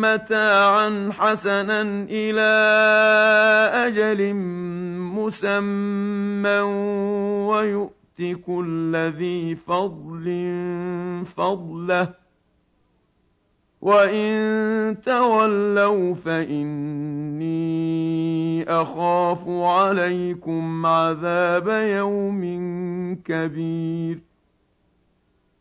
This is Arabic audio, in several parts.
متاعا حسنا إلى أجل مسمى ويؤت كل ذي فضل فضله وإن تولوا فإني أخاف عليكم عذاب يوم كبير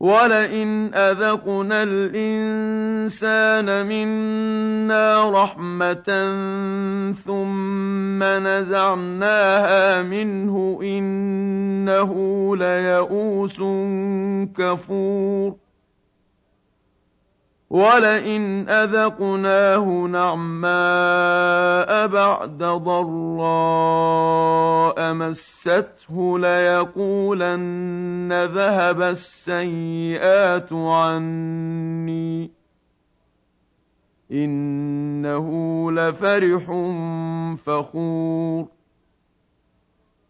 ولئن اذقنا الانسان منا رحمه ثم نزعناها منه انه ليئوس كفور ولئن اذقناه نعماء بعد ضراء مسته ليقولن ذهب السيئات عني انه لفرح فخور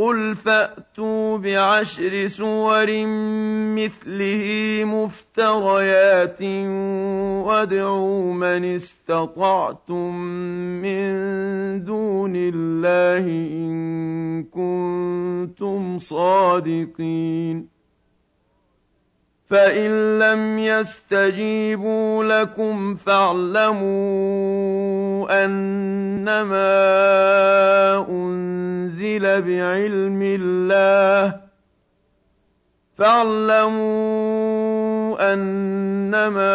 قل فاتوا بعشر سور مثله مفتريات وادعوا من استطعتم من دون الله ان كنتم صادقين فان لم يستجيبوا لكم فاعلموا انما أنزل بعلم الله فاعلموا أنما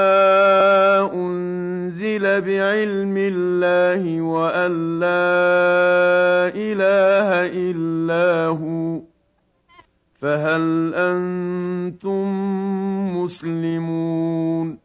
أنزل بعلم الله وأن لا إله إلا هو فهل أنتم مسلمون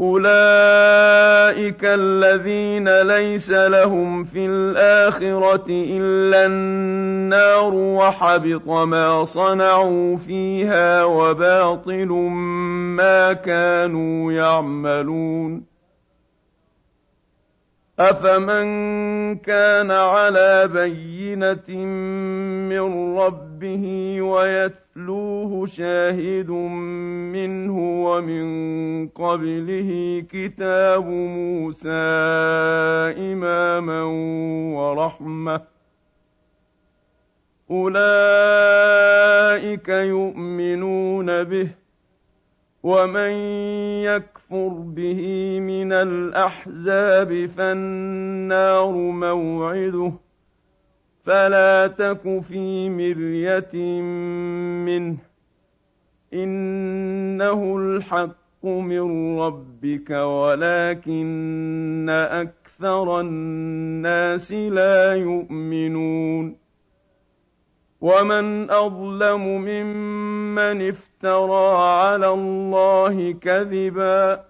أولئك الذين ليس لهم في الآخرة إلا النار وحبط ما صنعوا فيها وباطل ما كانوا يعملون أفمن كان على بينة من ربه ويتلوه شاهد منه ومن قبله كتاب موسى إماما ورحمة أولئك يؤمنون به ومن يكفر به من الاحزاب فالنار موعده فلا تك في مريه منه انه الحق من ربك ولكن أكثر الناس لا يؤمنون ومن اظلم ممن افترى على الله كذبا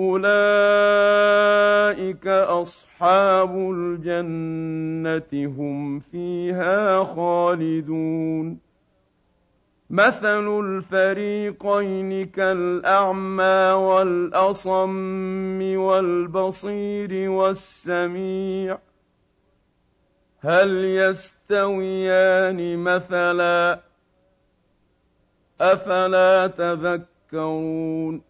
اولئك اصحاب الجنه هم فيها خالدون مثل الفريقين كالاعمى والاصم والبصير والسميع هل يستويان مثلا افلا تذكرون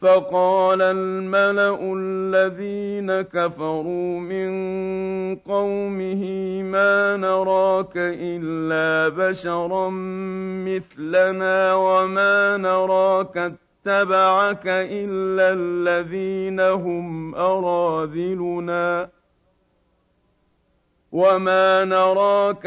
فقال الملأ الذين كفروا من قومه ما نراك إلا بشرا مثلنا وما نراك اتبعك إلا الذين هم أراذلنا وما نراك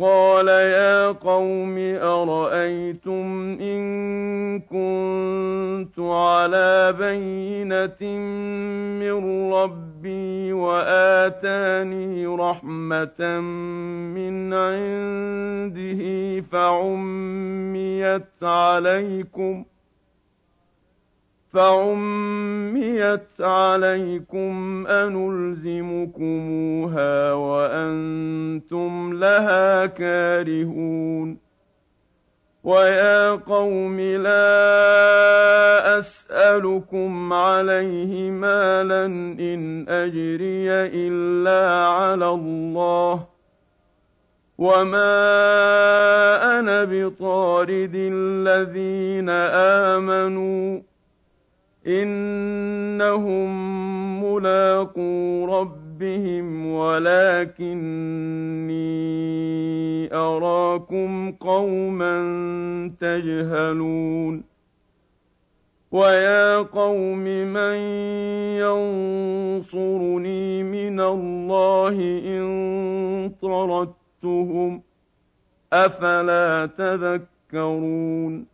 قال يا قوم أرأيتم إن كنت على بينة من ربي وآتاني رحمة من عنده فعميت عليكم فعميت عليكم أنلزمكموها وأنتم لها كارهون ويا قوم لا أسألكم عليه مالا إن أجري إلا على الله وما أنا بطارد الذين آمنوا إنهم ملاقو ربهم ولكني أراكم قوما تجهلون ويا قوم من ينصرني من الله إن طردتهم أفلا تذكرون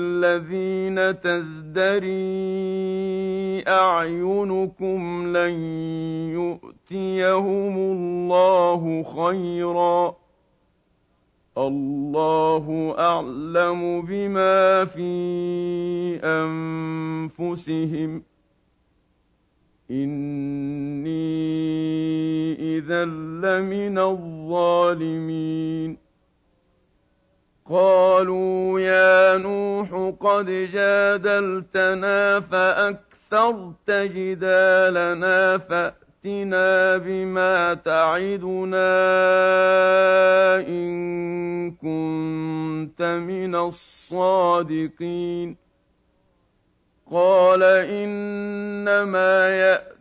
للذين تزدري أعينكم لن يؤتيهم الله خيرا. الله أعلم بما في أنفسهم. إني إذا لمن الظالمين. قالوا يا نوح قد جادلتنا فأكثرت جدالنا فأتنا بما تعدنا إن كنت من الصادقين. قال إنما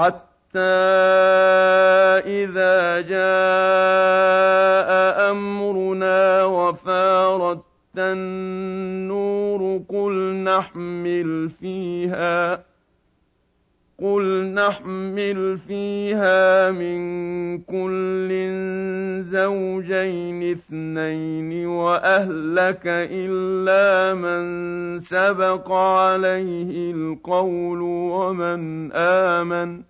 حتى إذا جاء أمرنا وفارت النور قل نحمل فيها قل نحمل فيها من كل زوجين اثنين وأهلك إلا من سبق عليه القول ومن آمن.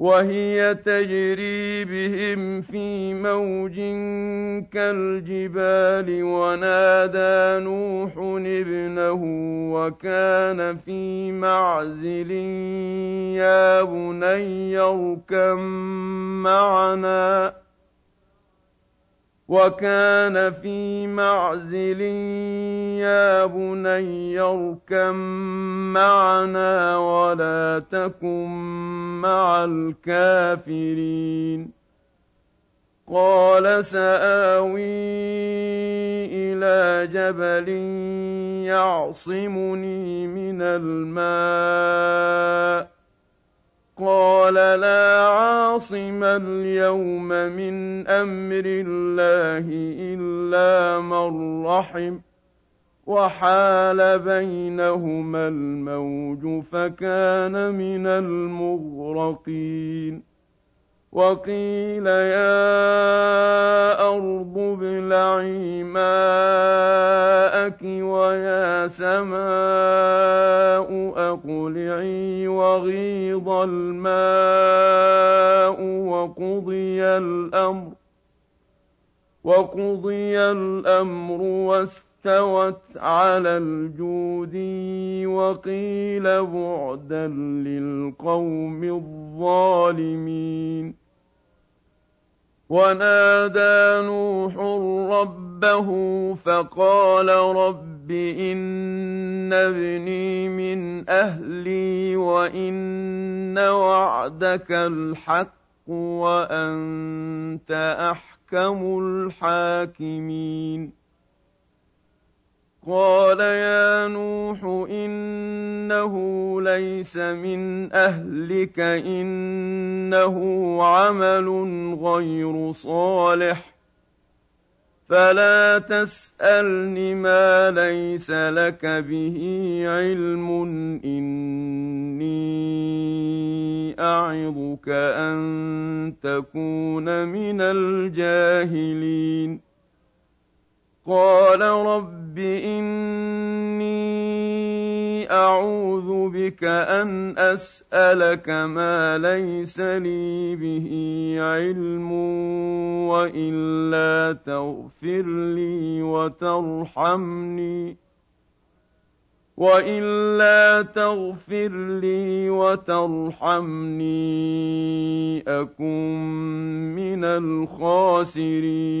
وهي تجري بهم في موج كالجبال ونادى نوح ابنه وكان في معزل يا بني اركم معنا وكان في معزل يا بني اركم معنا ولا تكن مع الكافرين. قال سآوي إلى جبل يعصمني من الماء. قال لا عاصم اليوم من أمر الله الا من رحم وحال بينهما الموج فكان من المغرقين وقيل يا أرض ابلعي ماءك ويا سماء أقلعي وغيض الماء وقضي الأمر وقضي الأمر واستوت على الجودي وقيل بعدا للقوم الظالمين. ونادى نوح ربه فقال رب إن ابني من أهلي وإن وعدك الحق وأنت أحكم الحاكمين. قال يا نوح انه ليس من اهلك انه عمل غير صالح فلا تسالني ما ليس لك به علم اني اعظك ان تكون من الجاهلين قال رب إني أعوذ بك أن أسألك ما ليس لي به علم وإلا تغفر لي وترحمني وإلا تغفر لي وترحمني أكن من الخاسرين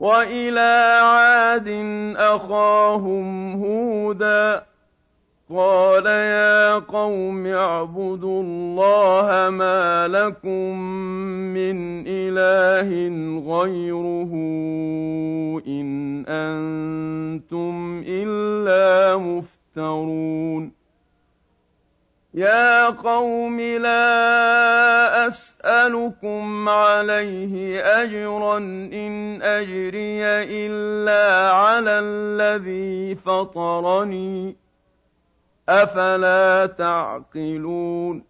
وإلى عاد أخاهم هودا قال يا قوم اعبدوا الله ما لكم من إله غيره إن أنتم إلا مفترون يا قوم لا اسالكم عليه اجرا ان اجري الا على الذي فطرني افلا تعقلون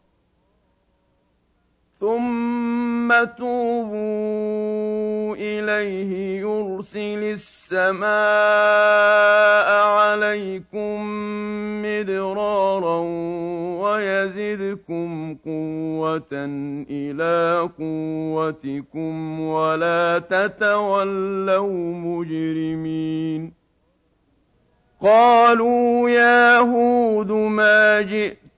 ثم توبوا اليه يرسل السماء عليكم مدرارا ويزدكم قوه إلى قوتكم ولا تتولوا مجرمين قالوا يا هود ما جئت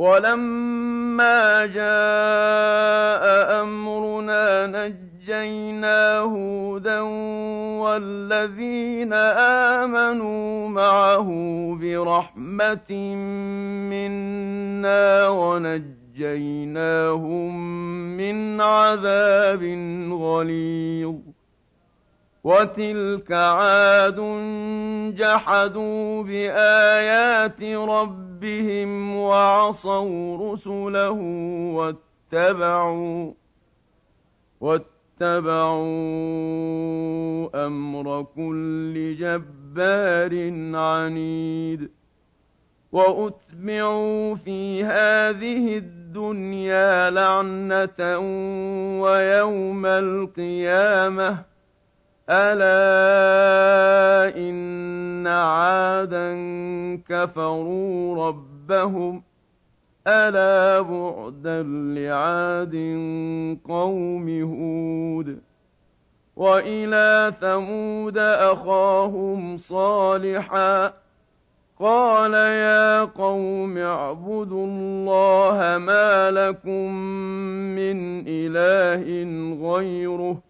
ولما جاء أمرنا نجينا هودا والذين آمنوا معه برحمة منا ونجيناهم من عذاب غليظ. وتلك عاد جحدوا بايات ربهم وعصوا رسله واتبعوا واتبعوا أمر كل جبار عنيد واتبعوا في هذه الدنيا لعنه ويوم القيامه ألا إن عادا كفروا ربهم ألا بعدا لعاد قوم هود وإلى ثمود أخاهم صالحا قال يا قوم اعبدوا الله ما لكم من إله غيره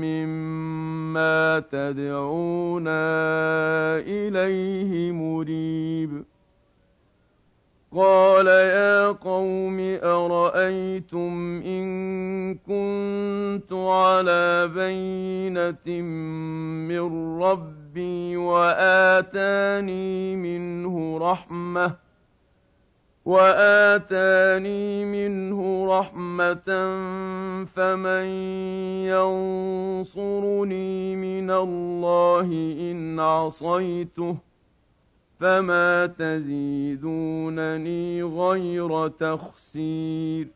مما تدعونا إليه مريب قال يا قوم أرأيتم إن كنت على بينة من ربي وآتاني منه رحمةً وآتاني منه رحمة فمن ينصرني من الله إن عصيته فما تزيدونني غير تخسير.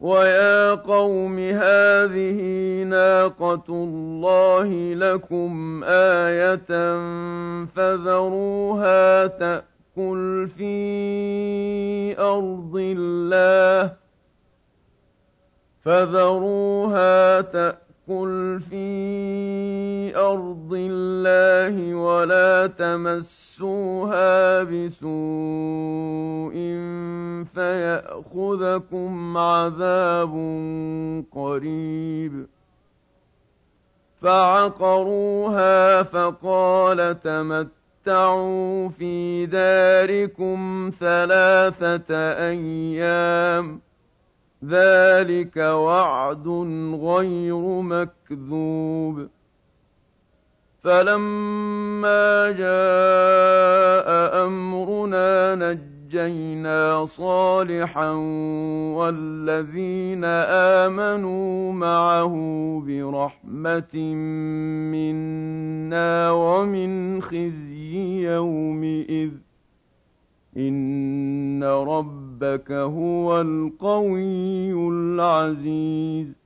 ويا قوم هذه ناقة الله لكم آية فذروها تأ تأكل في أرض الله فذروها تأكل في أرض الله ولا تمسوها بسوء فيأخذكم عذاب قريب فعقروها فقال تمت تمتعوا في داركم ثلاثة أيام. ذلك وعد غير مكذوب. فلما جاء أمرنا نجينا صالحا والذين آمنوا معه برحمة منا ومن خزي يومئذ إن ربك هو القوي العزيز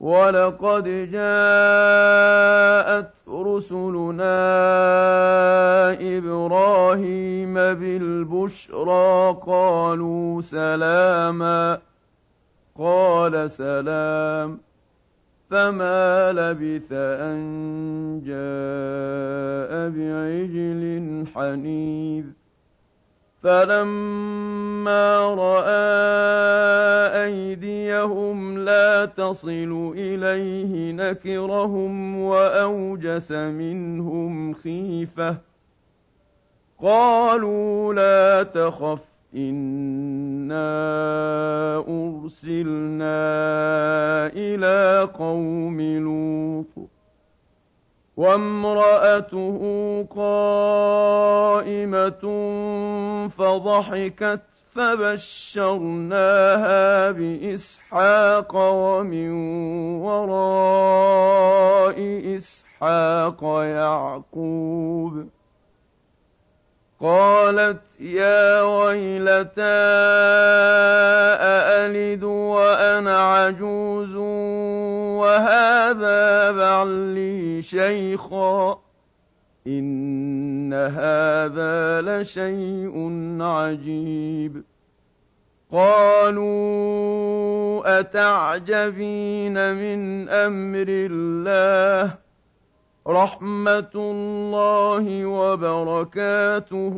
ولقد جاءت رسلنا إبراهيم بالبشرى قالوا سلاما قال سلام فما لبث أن جاء بعجل حنيذ فلما رأى أيديهم لا تصل إليه نكرهم وأوجس منهم خيفة قالوا لا تخف إنا أرسلنا إلى قوم لوط وامرأته قائمة فضحكت فبشرناها بإسحاق ومن وراء إسحاق يعقوب. قالت يا ويلتى أألد وأنا عجوز وهذا بعلي شيخا إن هذا لشيء عجيب. قالوا أتعجبين من أمر الله؟ رحمة الله وبركاته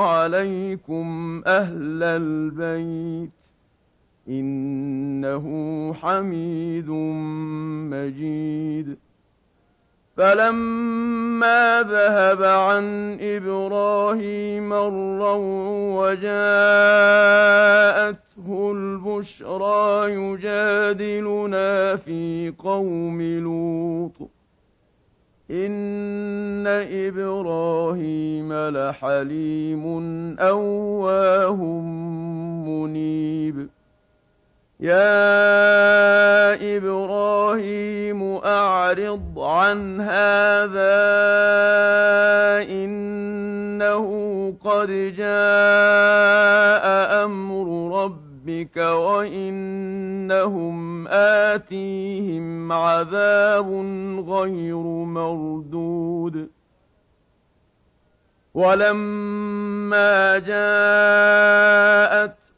عليكم أهل البيت. إنه حميد مجيد. فلما ذهب عن إبراهيم الروع وجاءته البشرى يجادلنا في قوم لوط. إن إبراهيم لحليم أواه منيب. يا إبراهيم أعرض عن هذا إنه قد جاء أمر ربك وإنهم آتيهم عذاب غير مردود. ولما جاءت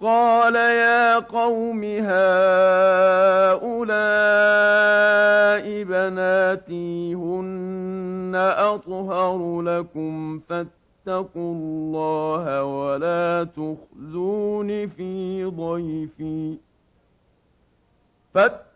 قال يا قوم هؤلاء بناتي هن أطهر لكم فاتقوا الله ولا تخزون في ضيفي فاتقوا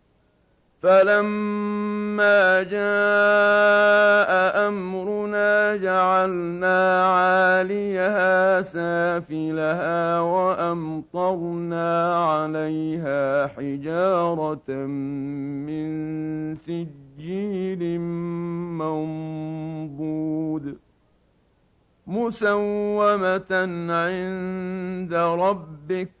فلما جاء أمرنا جعلنا عاليها سافلها وأمطرنا عليها حجارة من سجيل منضود مسومة عند ربك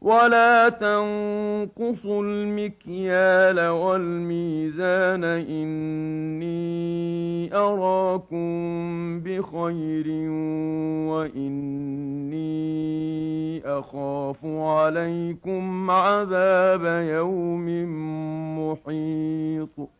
ولا تنقصوا المكيال والميزان اني أراكم بخير وإني أخاف عليكم عذاب يوم محيط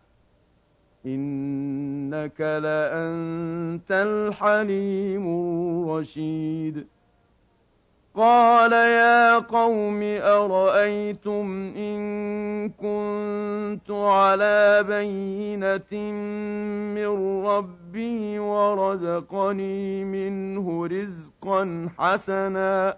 إنك لأنت الحليم الرشيد. قال يا قوم أرأيتم إن كنت على بينة من ربي ورزقني منه رزقا حسنا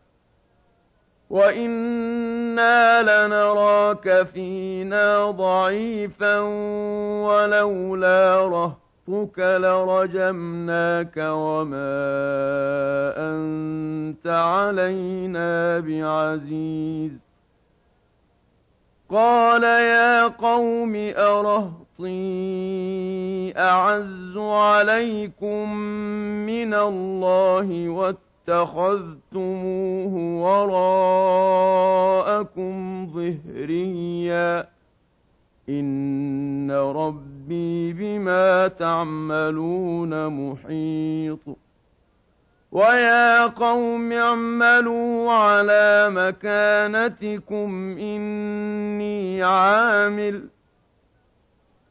وإنا لنراك فينا ضعيفا ولولا رهطك لرجمناك وما أنت علينا بعزيز قال يا قوم أرهطي أعز عليكم من الله واتقوا اتخذتموه وراءكم ظهريا. إن ربي بما تعملون محيط. ويا قوم اعملوا على مكانتكم إني عامل.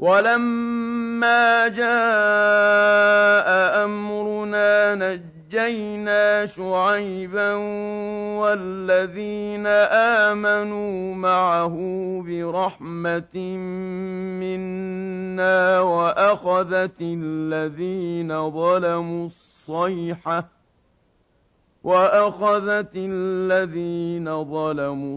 ولما جاء أمرنا نجد نجينا شعيبا والذين آمنوا معه برحمة منا وأخذت الذين ظلموا الصيحة وأخذت الذين ظلموا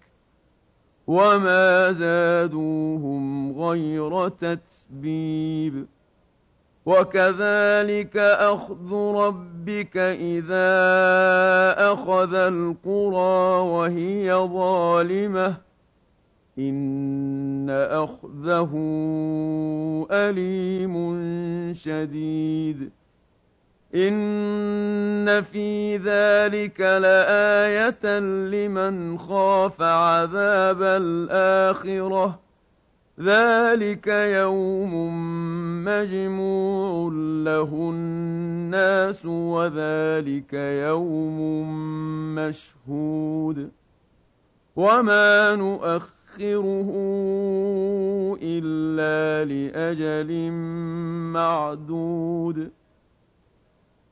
وما زادوهم غير تتبيب وكذلك اخذ ربك اذا اخذ القرى وهي ظالمه ان اخذه اليم شديد ان في ذلك لايه لمن خاف عذاب الاخره ذلك يوم مجموع له الناس وذلك يوم مشهود وما نؤخره الا لاجل معدود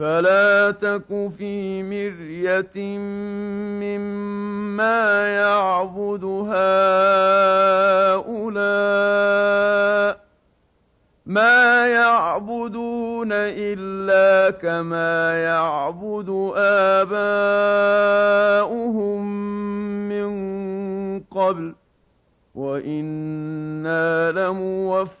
فلا تك في مرية مما يعبد هؤلاء ما يعبدون إلا كما يعبد آباؤهم من قبل وإنا لموفوهم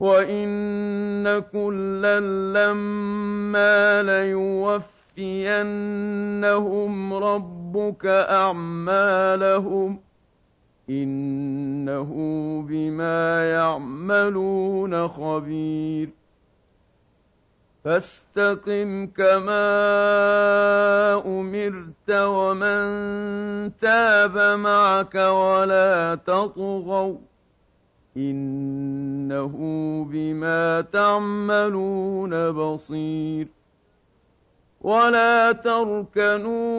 وان كلا لما ليوفينهم ربك اعمالهم انه بما يعملون خبير فاستقم كما طهرت ومن تاب معك ولا تطغوا إنه بما تعملون بصير. ولا تركنوا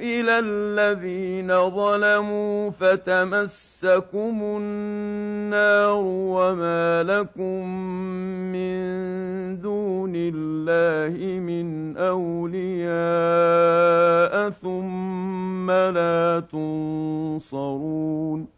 إلى الذين ظلموا فتمسكم النار وما لكم من دون الله من أولياء ثم لا تنصرون.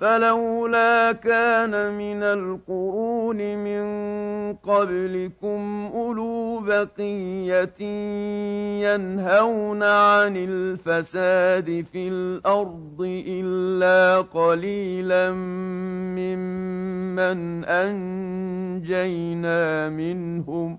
فلولا كان من القرون من قبلكم أولو بقية ينهون عن الفساد في الأرض إلا قليلا ممن أنجينا منهم.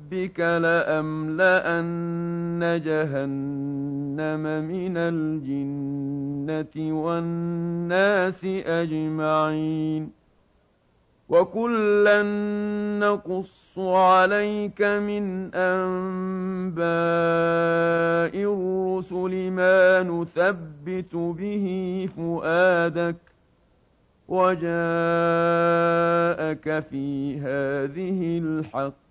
ربك لأملأن جهنم من الجنة والناس أجمعين وكلا نقص عليك من أنباء الرسل ما نثبت به فؤادك وجاءك في هذه الحق